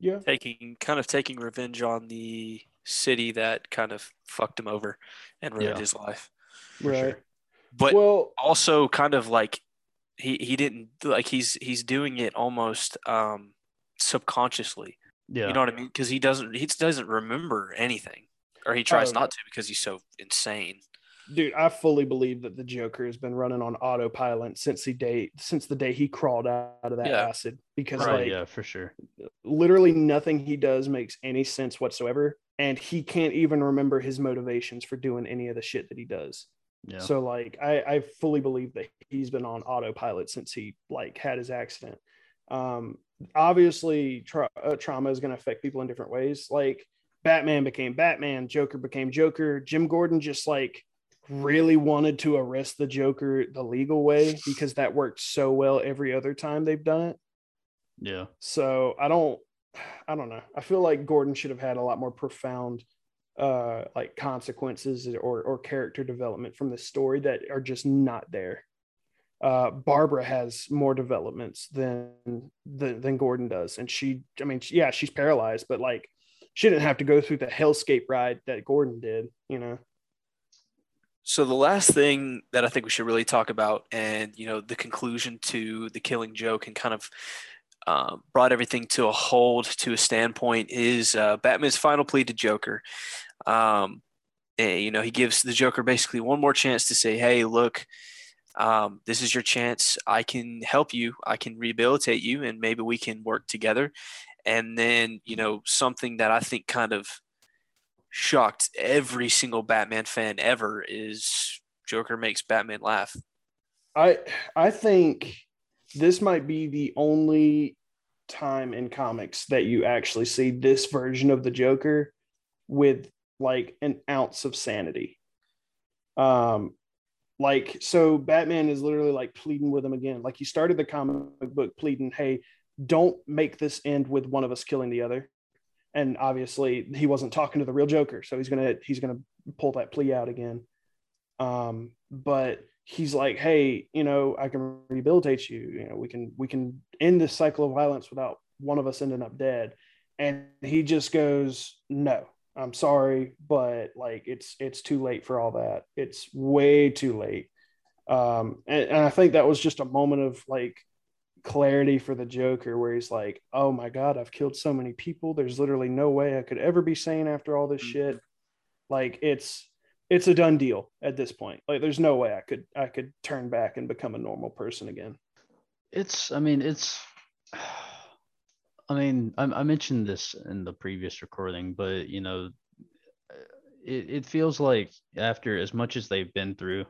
yeah. taking kind of taking revenge on the city that kind of fucked him over and ruined Yeah. his life. Right. sure. But well, also kind of like he he didn't like he's he's doing it almost um subconsciously. Yeah. You know what I mean? Because he doesn't he doesn't remember anything, or he tries Oh, not to because he's so insane. dude, I fully believe that the Joker has been running on autopilot since the day since the day he crawled out of that Yeah. acid because right. like yeah, for sure. literally nothing he does makes any sense whatsoever and he can't even remember his motivations for doing any of the shit that he does. Yeah. So like I, I fully believe that he's been on autopilot since he like had his accident. Um, obviously tra- uh, trauma is going to affect people in different ways. Like Batman became Batman, Joker became Joker. Jim Gordon just like really wanted to arrest the Joker the legal way because that worked so well every other time they've done it. yeah. So I don't, I don't know. I feel like Gordon should have had a lot more profound, uh, like consequences or or character development from the story that are just not there. Uh, Barbara has more developments than, than than Gordon does, and she, I mean, yeah, she's paralyzed, but like she didn't have to go through the hellscape ride that Gordon did. You know, So the last thing that I think we should really talk about, and you know, the conclusion to the Killing Joke, and kind of um, brought everything to a hold, to a standpoint, is uh, Batman's final plea to Joker. Um, and, you know, he gives the Joker basically one more chance to say, "Hey, look, um, this is your chance. I can help you. I can rehabilitate you, and maybe we can work together." And then, you know, something that I think kind of shocked every single Batman fan ever is Joker makes Batman laugh. I I think this might be the only time in comics that you actually see this version of the Joker with like an ounce of sanity. Um like so Batman is literally like pleading with him again. Like he started the comic book pleading, "Hey, don't make this end with one of us killing the other." And obviously, he wasn't talking to the real Joker, so he's to he's to pull that plea out again. Um but he's like, hey, you know, I can rehabilitate you. You know, we can we can end this cycle of violence without one of us ending up dead. And he just goes, no, I'm sorry, but like it's it's too late for all that. It's way too late. Um, and, and I think that was just a moment of like clarity for the Joker, where he's like, oh my god, I've killed so many people. There's literally no way I could ever be sane after all this shit. Like it's it's a done deal at this point. Like there's no way I could I could turn back and become a normal person again. It's, I mean, it's, I mean, I, I mentioned this in the previous recording, but you know, uh, it, it feels like after as much as they've been through,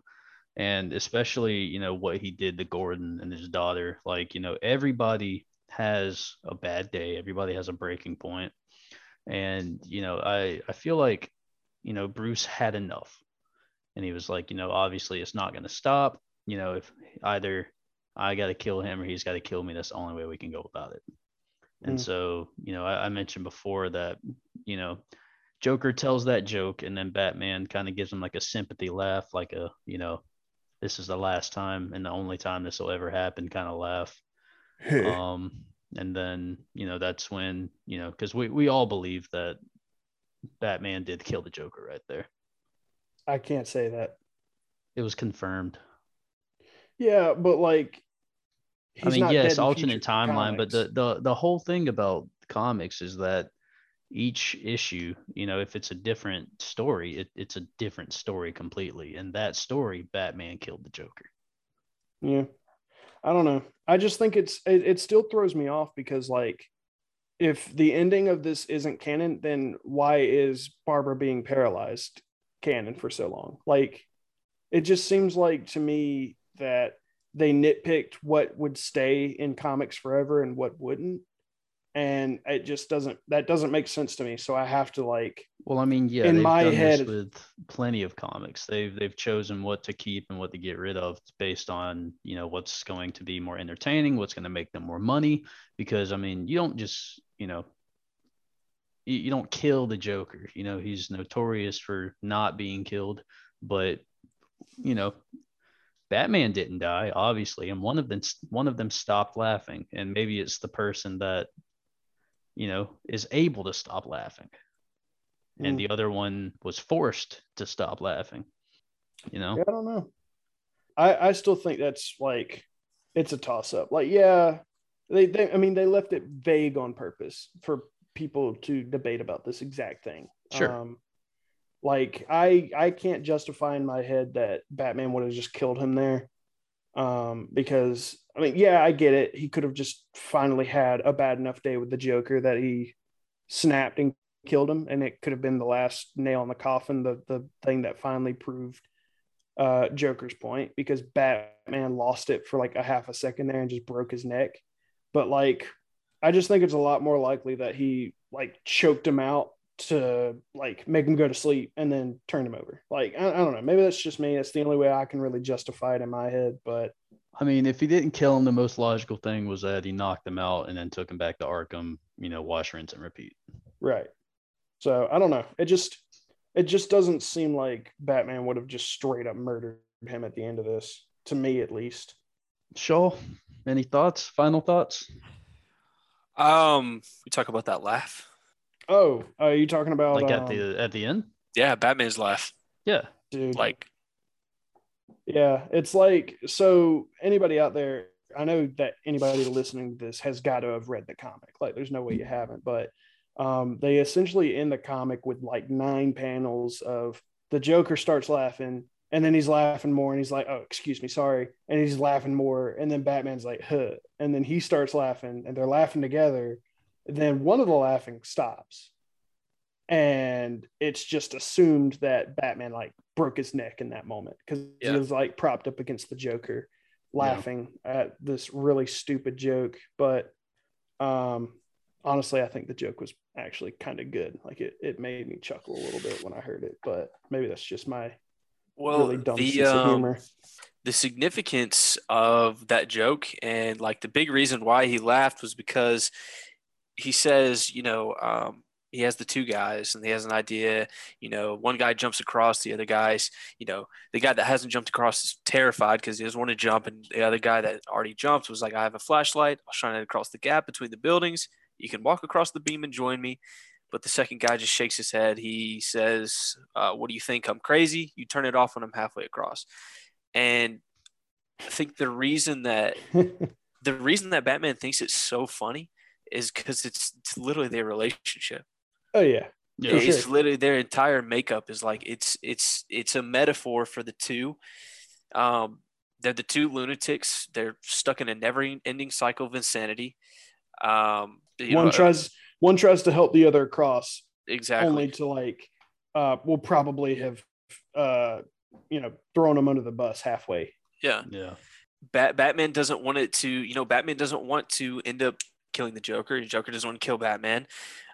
and especially, you know, what he did to Gordon and his daughter, like, you know, everybody has a bad day, everybody has a breaking. And, you know, I, I feel like, you know, Bruce had enough. And he was like, you know, obviously it's not going to stop. You know, if either I got to kill him or he's got to kill me. That's the only way we can go about it. And Mm. so, you know, I, I mentioned before that, you know, Joker tells that joke and then Batman kind of gives him like a sympathy laugh, like a, you know, this is the last time and the only time this will ever happen kind of laugh. Um, and then, you know, that's when, you know, because we, we all believe that Batman did kill the Joker right there. I can't say that. It was confirmed. Yeah, but like I mean, yes, alternate timeline, but the, the the whole thing about comics is that each issue, you know, if it's a different story, it, it's a different story completely. And that story, Batman killed the Joker. Yeah. I don't know. I just think it's it, it still throws me off because like if the ending of this isn't canon, then why is Barbara being paralyzed canon for so long? Like it just seems like to me that they nitpicked what would stay in comics forever and what wouldn't. And it just doesn't that doesn't make sense to me. So i have to like well i mean yeah in my head with plenty of comics. They've they've chosen what to keep and what to get rid of based on you know what's going to be more entertaining what's going to make them more money. Because i mean you don't just you know you, you don't kill the joker. You know he's notorious for not being killed. But you know Batman didn't die, obviously, and one of them one of them stopped laughing, and maybe it's the person that you know, is able to stop laughing. Mm. And the other one was forced to stop laughing. You know? Yeah, I don't know. I, I still think that's like it's a toss up. Like, yeah, they, they I mean they left it vague on purpose for people to debate about this exact thing. Sure. Um, like I I can't justify in my head that Batman would have just killed him there um, because I mean, yeah, I get it. He could have just finally had a bad enough day with the Joker that he snapped and killed him, and it could have been the last nail in the coffin, the the thing that finally proved uh, Joker's point, because Batman lost it for like a half a second there and just broke his neck. But like, I just think it's a lot more likely that he like choked him out to like make him go to sleep and then turn him over. Like I, I, don't know, maybe that's just me. That's the only way I can really justify it in my head. But I mean, if he didn't kill him, the most logical thing was that he knocked him out and then took him back to Arkham. You know, wash, rinse, and repeat. Right. So I don't know. It just it just doesn't seem like Batman would have just straight up murdered him at the end of this, to me at least. Shaw, any thoughts? Final thoughts? Um, we talk about that laugh. Oh, are you talking about like at the um, at the end? Yeah, Batman's laugh. Yeah, dude. Like, yeah, it's like so. Anybody out there? I know that anybody listening to this has got to have read the comic. Like, there's no way you haven't. But um, they essentially end the comic with like nine panels of the Joker starts laughing, and then he's laughing more, and he's like, "Oh, excuse me, sorry," and he's laughing more, and then Batman's like, "Huh," and then he starts laughing, and they're laughing together then one of the laughing stops and it's just assumed that batman like broke his neck in that moment because yeah. he was like propped up against the joker laughing yeah. at this really stupid joke but um honestly i think the joke was actually kind of good like it, it made me chuckle a little bit when i heard it but maybe that's just my well really dumb the, sense um, of humor the significance of that joke and like the big reason why he laughed was because he says, you know, um, he has the two guys and he has an idea. You know one guy jumps across the other guys. You know the guy that hasn't jumped across is terrified because he doesn't want to jump. And the other guy that already jumped was like i have a flashlight. I'll shine it across the gap between the buildings. You can walk across the beam and join me. But the second guy just shakes his head. He says uh, what do you think? I'm crazy. You turn it off when i'm halfway across. And i think the reason that the reason that batman thinks it's so funny is because it's, it's literally their relationship. Oh yeah. Yeah, it's sure. literally their entire makeup is like it's it's it's a metaphor for the two. Um, they're the two lunatics. They're stuck in a never-ending cycle of insanity. Um, one know, tries one tries to help the other across. Exactly. Only to like, uh, will probably have, uh, you know, thrown them under the bus halfway. Yeah. Yeah. Bat- Batman doesn't want it to, you know, Batman doesn't want to end up killing the Joker. The Joker doesn't want to kill Batman.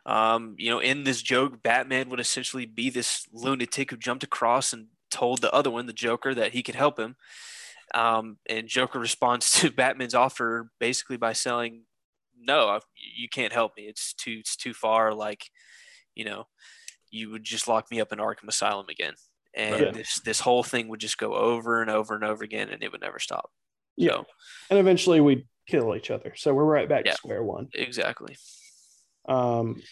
Um, you know, in this joke, Batman would essentially be this lunatic who jumped across and told the other one, the Joker, that he could help him. Um, and Joker responds to Batman's offer basically by saying, "No, you can't help me. It's too it's too far. Like, you know, you would just lock me up in Arkham Asylum again." And right. this this whole thing would just go over and over and over again, and it would never stop. Yeah, so, and eventually we kill each other. So we're right back yeah, to square one. Exactly. Um,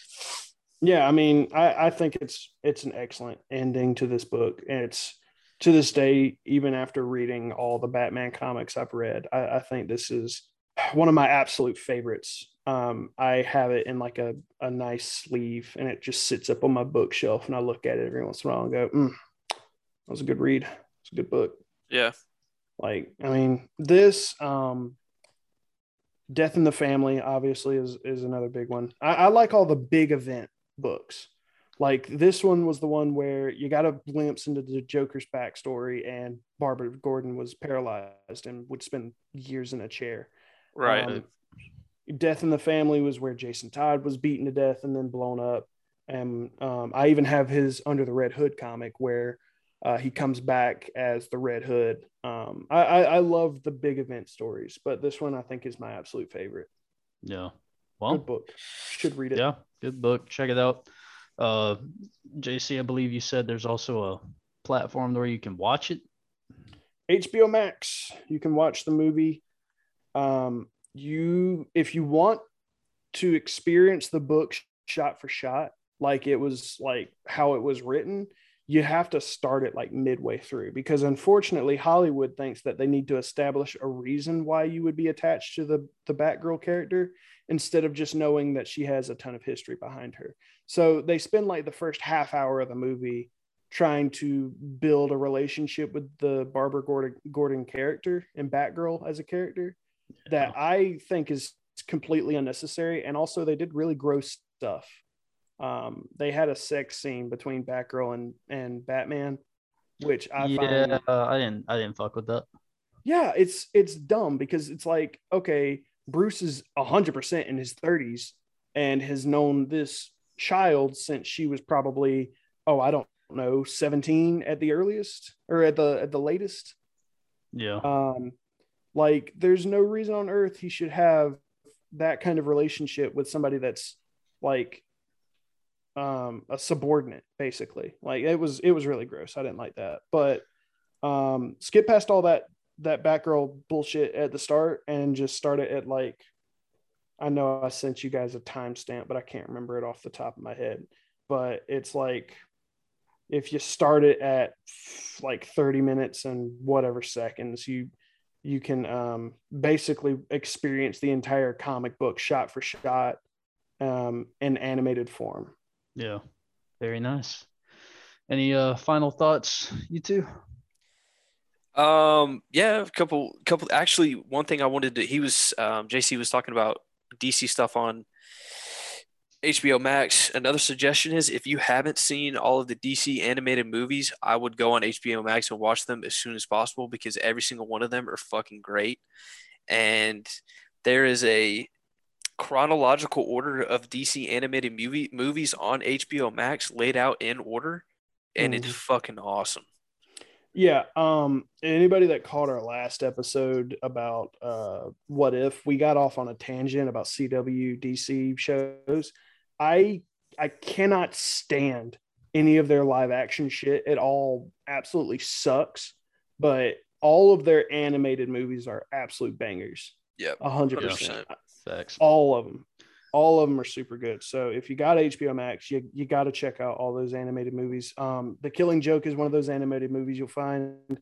yeah, I mean, I, I think it's it's an excellent ending to this book, and it's to this day, even after reading all the Batman comics I've read, I, I think this is one of my absolute favorites. Um, I have it in like a, a nice sleeve and it just sits up on my bookshelf and I look at it every once in a while and go, mm, that was a good read. It's a good book. Yeah. Like, I mean, this um Death in the Family obviously is is another big one. I, I like all the big event books. Like this one was the one where you got a glimpse into the Joker's backstory, and Barbara Gordon was paralyzed and would spend years in a chair. Right. Um, Death in the Family was where Jason Todd was beaten to death and then blown up. And um, I even have his Under the Red Hood comic where uh, he comes back as the Red Hood. Um, I, I, I love the big event stories, but this one I think is my absolute favorite. Yeah. Well, Good book. Should read it. yeah, good book. Check it out. Uh, JC, I believe you said there's also a platform where you can watch it. HBO Max. You can watch the movie. Um, you, if you want to experience the book shot for shot, like it was like how it was written, you have to start it like midway through because unfortunately Hollywood thinks that they need to establish a reason why you would be attached to the the Batgirl character instead of just knowing that she has a ton of history behind her. So they spend like the first half hour of the movie trying to build a relationship with the Barbara Gordon, Gordon character and Batgirl as a character that I think is completely unnecessary. And also, they did really gross stuff. Um, they had a sex scene between Batgirl and and Batman, which I yeah, find I didn't, I didn't fuck with that. yeah, it's it's dumb because it's like okay, Bruce is hundred percent in his thirties and has known this child since she was probably oh I don't know seventeen at the earliest or at the at the latest. Yeah, Um, like there's no reason on earth he should have that kind of relationship with somebody that's like um a subordinate basically. Like it was it was really gross. I didn't like that. But um skip past all that that batgirl bullshit at the start and just start it at like i know i sent you guys a timestamp but i can't remember it off the top of my head. But it's like if you start it at like 30 minutes and whatever seconds you you can um basically experience the entire comic book shot for shot um in animated form yeah, very nice. Any uh final thoughts, you two? Um, yeah, a couple, couple. Actually, one thing I wanted to. He was, um, JC was talking about DC stuff on HBO Max. Another suggestion is if you haven't seen all of the DC animated movies, I would go on HBO Max and watch them as soon as possible because every single one of them are fucking great. And there is a chronological order of DC animated movie movies on HBO Max laid out in order, and it's Mhm. fucking awesome. Yeah. Um, anybody that caught our last episode about uh what if we got off on a tangent about CW DC shows. I I cannot stand any of their live action shit. It all absolutely sucks. But all of their animated movies are absolute bangers. Yep. A hundred 100%. percent. Facts. All of them. All of them are super good. So if you got HBO Max, you, you got to check out all those animated movies. Um, The Killing Joke is one of those animated movies you'll find.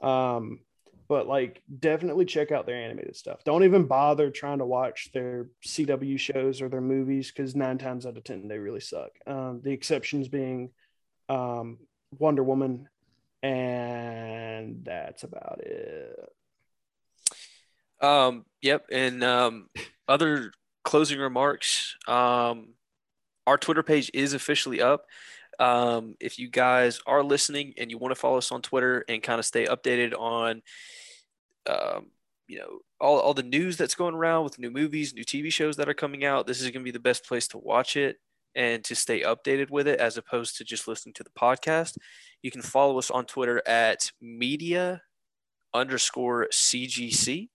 Um, but like definitely check out their animated stuff. Don't even bother trying to watch their CW shows or their movies because nine times out of ten they really suck. Um, the exceptions being um, Wonder Woman, and that's about it. Um, yep. And um, other closing remarks. Um, our Twitter page is officially up. Um, if you guys are listening and you want to follow us on Twitter and kind of stay updated on, um, you know, all, all the news that's going around with new movies, new TV shows that are coming out, this is going to be the best place to watch it and to stay updated with it as opposed to just listening to the podcast. You can follow us on Twitter at media underscore CGC.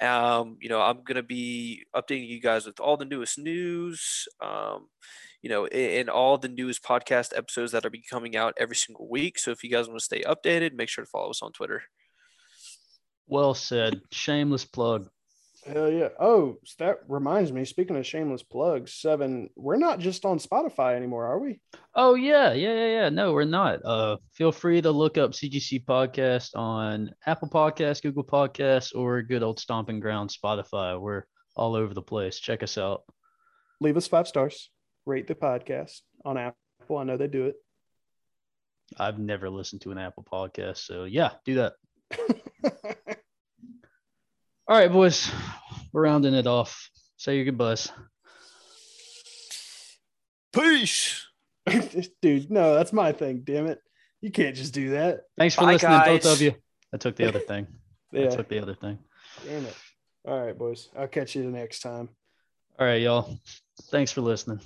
Um, you know, I'm going to be updating you guys with all the newest news, um, you know, and all the newest podcast episodes that are be coming out every single week. So if you guys want to stay updated, make sure to follow us on Twitter. Well said. Shameless plug. Hell yeah. Oh, that reminds me, speaking of shameless plugs, seven, we're not just on Spotify anymore, are we? Oh yeah, yeah, yeah, yeah. No, we're not. Uh, feel free to look up CGC Podcast on Apple Podcasts, Google Podcasts, or good old Stomping Ground Spotify. We're all over the place. Check us out. Leave us five stars. Rate the podcast on Apple. I know they do it. I've never listened to an Apple podcast, so yeah, do that. All right, boys, we're rounding it off. Say your goodbyes. Peace. Dude, no, that's my thing. Damn it. You can't just do that. Thanks for Bye, listening, both of you. I took the other thing. I took the other thing. Damn it. All right, boys. I'll catch you the next time. All right, y'all. Thanks for listening.